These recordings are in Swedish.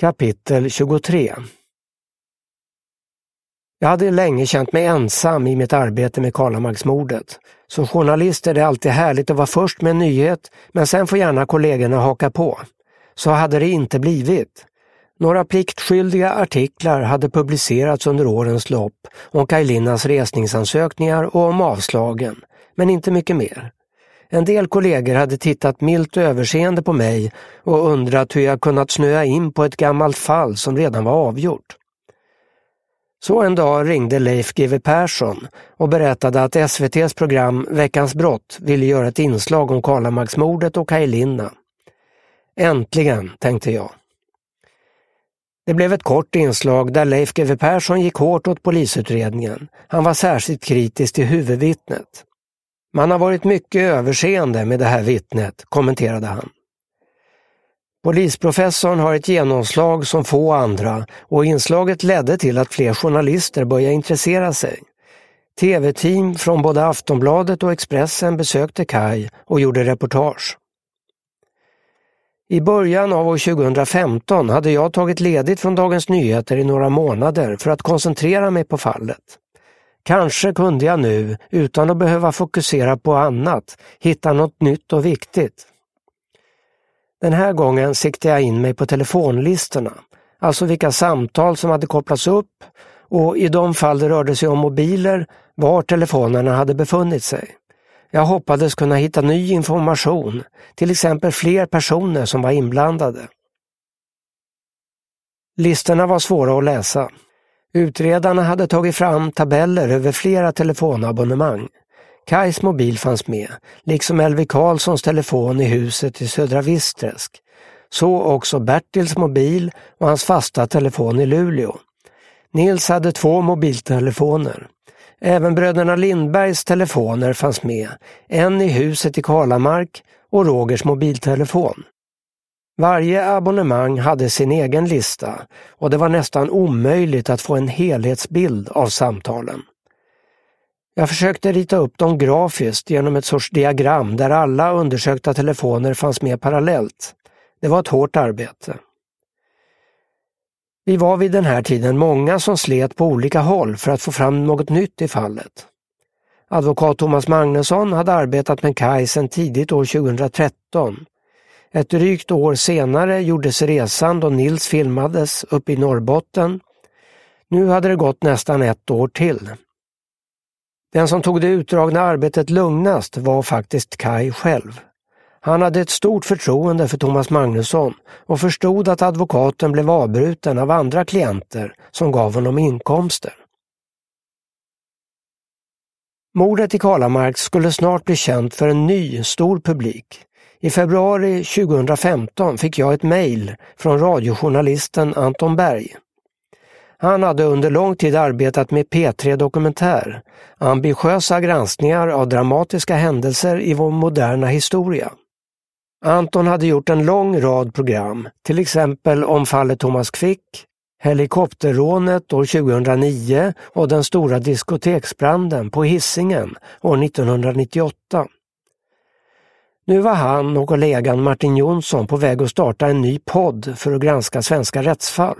Kapitel 23 Jag hade länge känt mig ensam i mitt arbete med Karlamagsmordet. Som journalist är det alltid härligt att vara först med en nyhet, men sen får gärna kollegorna haka på. Så hade det inte blivit. Några pliktskyldiga artiklar hade publicerats under årens lopp om Kajlinas resningsansökningar och om avslagen, men inte mycket mer. En del kollegor hade tittat milt överseende på mig och undrat hur jag kunnat snöa in på ett gammalt fall som redan var avgjort. Så en dag ringde Leif GW Persson och berättade att SVTs program Veckans brott ville göra ett inslag om Karlamagsmordet och Kaj Äntligen, tänkte jag. Det blev ett kort inslag där Leif GW Persson gick hårt åt polisutredningen. Han var särskilt kritisk till huvudvittnet. Man har varit mycket överseende med det här vittnet, kommenterade han. Polisprofessorn har ett genomslag som få andra och inslaget ledde till att fler journalister började intressera sig. Tv-team från både Aftonbladet och Expressen besökte Kai och gjorde reportage. I början av år 2015 hade jag tagit ledigt från Dagens Nyheter i några månader för att koncentrera mig på fallet. Kanske kunde jag nu, utan att behöva fokusera på annat, hitta något nytt och viktigt. Den här gången siktade jag in mig på telefonlistorna, alltså vilka samtal som hade kopplats upp och i de fall det rörde sig om mobiler, var telefonerna hade befunnit sig. Jag hoppades kunna hitta ny information, till exempel fler personer som var inblandade. Listorna var svåra att läsa. Utredarna hade tagit fram tabeller över flera telefonabonnemang. Kajs mobil fanns med, liksom Elvi Karlssons telefon i huset i Södra Visträsk. Så också Bertils mobil och hans fasta telefon i Luleå. Nils hade två mobiltelefoner. Även bröderna Lindbergs telefoner fanns med, en i huset i Kalamark och Rogers mobiltelefon. Varje abonnemang hade sin egen lista och det var nästan omöjligt att få en helhetsbild av samtalen. Jag försökte rita upp dem grafiskt genom ett sorts diagram där alla undersökta telefoner fanns med parallellt. Det var ett hårt arbete. Vi var vid den här tiden många som slet på olika håll för att få fram något nytt i fallet. Advokat Thomas Magnusson hade arbetat med Kaj sedan tidigt år 2013. Ett drygt år senare gjordes resan då Nils filmades uppe i Norrbotten. Nu hade det gått nästan ett år till. Den som tog det utdragna arbetet lugnast var faktiskt Kai själv. Han hade ett stort förtroende för Thomas Magnusson och förstod att advokaten blev avbruten av andra klienter som gav honom inkomster. Mordet i Kalamark skulle snart bli känt för en ny, stor publik. I februari 2015 fick jag ett mejl från radiojournalisten Anton Berg. Han hade under lång tid arbetat med P3 Dokumentär, ambitiösa granskningar av dramatiska händelser i vår moderna historia. Anton hade gjort en lång rad program, till exempel om fallet Thomas Quick, helikopterrånet år 2009 och den stora diskoteksbranden på Hisingen år 1998. Nu var han och kollegan Martin Jonsson på väg att starta en ny podd för att granska svenska rättsfall.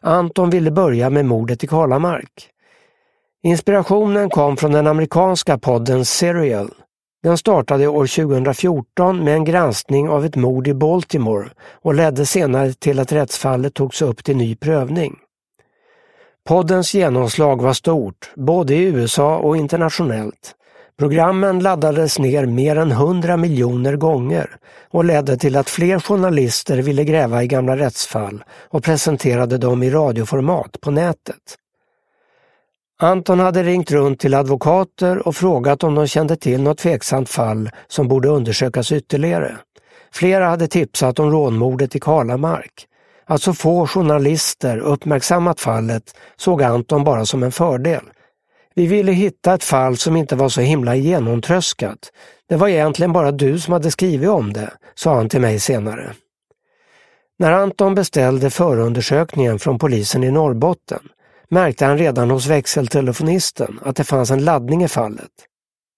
Anton ville börja med mordet i Kalamark. Inspirationen kom från den amerikanska podden Serial. Den startade år 2014 med en granskning av ett mord i Baltimore och ledde senare till att rättsfallet togs upp till ny prövning. Poddens genomslag var stort, både i USA och internationellt. Programmen laddades ner mer än 100 miljoner gånger och ledde till att fler journalister ville gräva i gamla rättsfall och presenterade dem i radioformat på nätet. Anton hade ringt runt till advokater och frågat om de kände till något tveksamt fall som borde undersökas ytterligare. Flera hade tipsat om rånmordet i Kalamark. Att så få journalister uppmärksammat fallet såg Anton bara som en fördel. Vi ville hitta ett fall som inte var så himla genomtröskat. Det var egentligen bara du som hade skrivit om det, sa han till mig senare. När Anton beställde förundersökningen från polisen i Norrbotten märkte han redan hos växeltelefonisten att det fanns en laddning i fallet.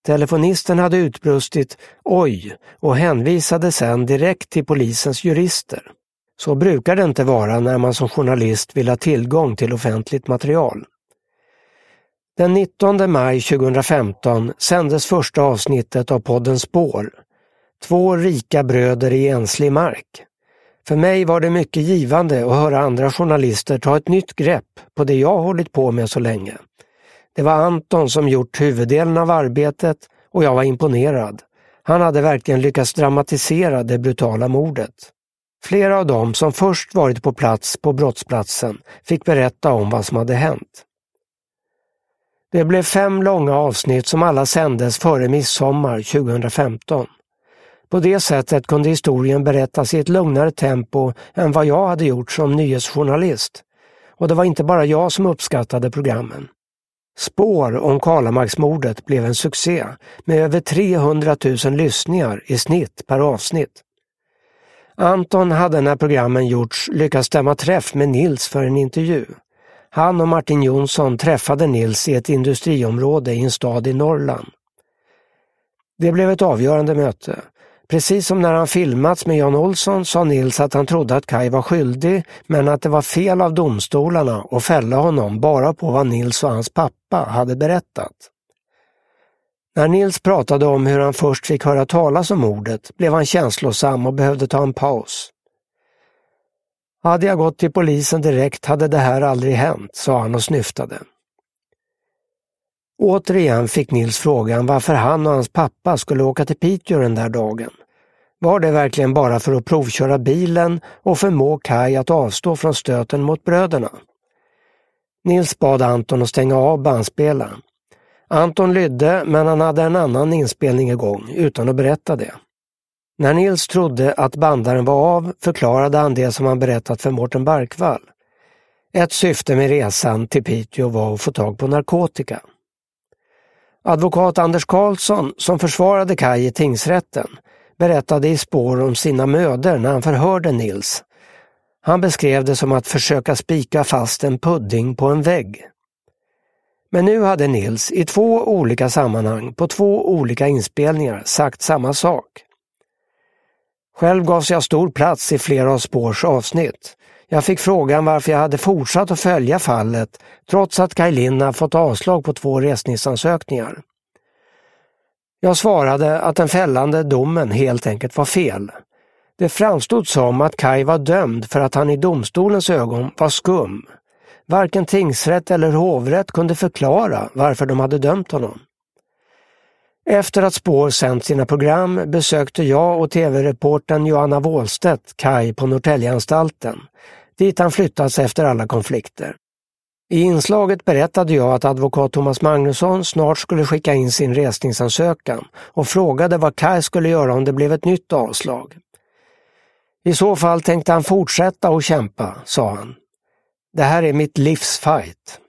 Telefonisten hade utbrustit ”oj” och hänvisade sedan direkt till polisens jurister. Så brukar det inte vara när man som journalist vill ha tillgång till offentligt material. Den 19 maj 2015 sändes första avsnittet av podden Spår. Två rika bröder i enslig mark. För mig var det mycket givande att höra andra journalister ta ett nytt grepp på det jag hållit på med så länge. Det var Anton som gjort huvuddelen av arbetet och jag var imponerad. Han hade verkligen lyckats dramatisera det brutala mordet. Flera av dem som först varit på plats på brottsplatsen fick berätta om vad som hade hänt. Det blev fem långa avsnitt som alla sändes före midsommar 2015. På det sättet kunde historien berättas i ett lugnare tempo än vad jag hade gjort som nyhetsjournalist. Och det var inte bara jag som uppskattade programmen. Spår om Karlamarksmordet blev en succé med över 300 000 lyssningar i snitt per avsnitt. Anton hade när programmen gjorts lyckats stämma träff med Nils för en intervju. Han och Martin Jonsson träffade Nils i ett industriområde i en stad i Norrland. Det blev ett avgörande möte. Precis som när han filmats med Jan Olsson sa Nils att han trodde att Kai var skyldig men att det var fel av domstolarna att fälla honom bara på vad Nils och hans pappa hade berättat. När Nils pratade om hur han först fick höra talas om mordet blev han känslosam och behövde ta en paus. Hade jag gått till polisen direkt hade det här aldrig hänt, sa han och snyftade. Återigen fick Nils frågan varför han och hans pappa skulle åka till Piteå den där dagen. Var det verkligen bara för att provköra bilen och förmå Kai att avstå från stöten mot bröderna? Nils bad Anton att stänga av bandspelaren. Anton lydde, men han hade en annan inspelning igång utan att berätta det. När Nils trodde att bandaren var av förklarade han det som han berättat för Mårten Barkvall. Ett syfte med resan till Piteå var att få tag på narkotika. Advokat Anders Karlsson, som försvarade Kaj i tingsrätten, berättade i spår om sina mödor när han förhörde Nils. Han beskrev det som att försöka spika fast en pudding på en vägg. Men nu hade Nils i två olika sammanhang på två olika inspelningar sagt samma sak. Själv gavs jag stor plats i flera av Spårs avsnitt. Jag fick frågan varför jag hade fortsatt att följa fallet trots att Kaj Linna fått avslag på två resningsansökningar. Jag svarade att den fällande domen helt enkelt var fel. Det framstod som att Kaj var dömd för att han i domstolens ögon var skum. Varken tingsrätt eller hovrätt kunde förklara varför de hade dömt honom. Efter att Spår sänt sina program besökte jag och tv reportern Johanna Wåhlstedt Kai på Norrtäljeanstalten, dit han flyttats efter alla konflikter. I inslaget berättade jag att advokat Thomas Magnusson snart skulle skicka in sin resningsansökan och frågade vad Kai skulle göra om det blev ett nytt avslag. I så fall tänkte han fortsätta att kämpa, sa han. Det här är mitt livs fight.